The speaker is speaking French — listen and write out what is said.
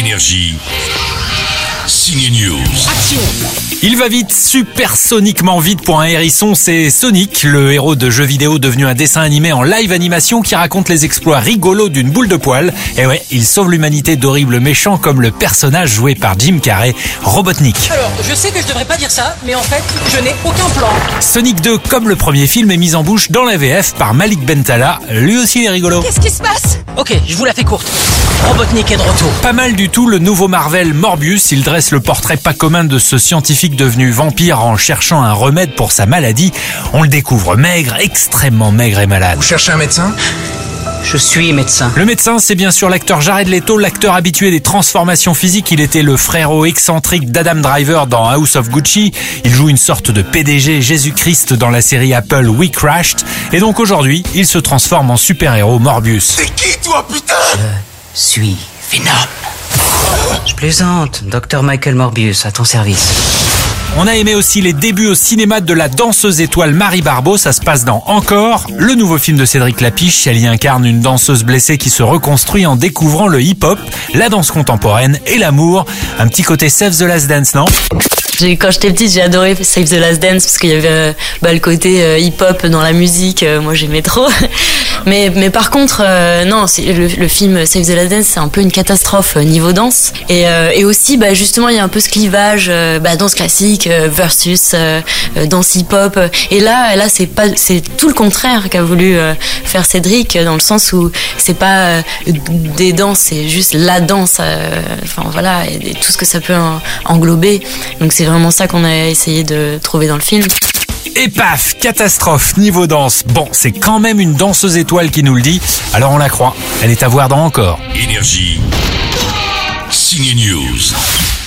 Énergie. Signe News. Il va vite, supersoniquement vite pour un hérisson, c'est Sonic, le héros de jeux vidéo devenu un dessin animé en live animation qui raconte les exploits rigolos d'une boule de poil. Et ouais, il sauve l'humanité d'horribles méchants comme le personnage joué par Jim Carrey, Robotnik. Alors, je sais que je devrais pas dire ça, mais en fait, je n'ai aucun plan. Sonic 2, comme le premier film, est mis en bouche dans la VF par Malik Bentala. Lui aussi il est rigolo. Qu'est-ce qui se passe? Ok, je vous la fais courte. Robotnik est de retour. Pas mal du tout, le nouveau Marvel Morbius, il dresse le portrait pas commun de ce scientifique devenu vampire en cherchant un remède pour sa maladie. On le découvre maigre, extrêmement maigre et malade. Vous cherchez un médecin? Je suis médecin. Le médecin, c'est bien sûr l'acteur Jared Leto, l'acteur habitué des transformations physiques. Il était le frérot excentrique d'Adam Driver dans House of Gucci. Il joue une sorte de PDG Jésus-Christ dans la série Apple We Crashed. Et donc aujourd'hui, il se transforme en super-héros Morbius. C'est qui toi, putain? Suis Venom. Je plaisante, Dr Michael Morbius, à ton service. On a aimé aussi les débuts au cinéma de la danseuse étoile Marie Barbeau. Ça se passe dans Encore, le nouveau film de Cédric Lapiche. Elle y incarne une danseuse blessée qui se reconstruit en découvrant le hip-hop, la danse contemporaine et l'amour. Un petit côté Save the Last Dance, non? Quand j'étais petite, j'ai adoré Save the Last Dance parce qu'il y avait euh, bah, le côté euh, hip-hop dans la musique. euh, moi, j'aimais trop. Mais, mais par contre, euh, non, le, le film Save the Last Dance, c'est un peu une catastrophe euh, niveau danse. Et, euh, et aussi, bah, justement, il y a un peu ce clivage euh, bah, danse classique euh, versus danse hip-hop. Et là, là, c'est pas, c'est tout le contraire qu'a voulu faire Cédric dans le sens où c'est pas des danses, c'est juste la danse. Enfin voilà, et, tout ce que ça peut en- englober. Donc c'est vraiment ça qu'on a essayé de trouver dans le film. Et paf, catastrophe, niveau danse. Bon, c'est quand même une danseuse étoile qui nous le dit, alors on la croit. Elle est à voir dans Encore. Énergie. Signe News.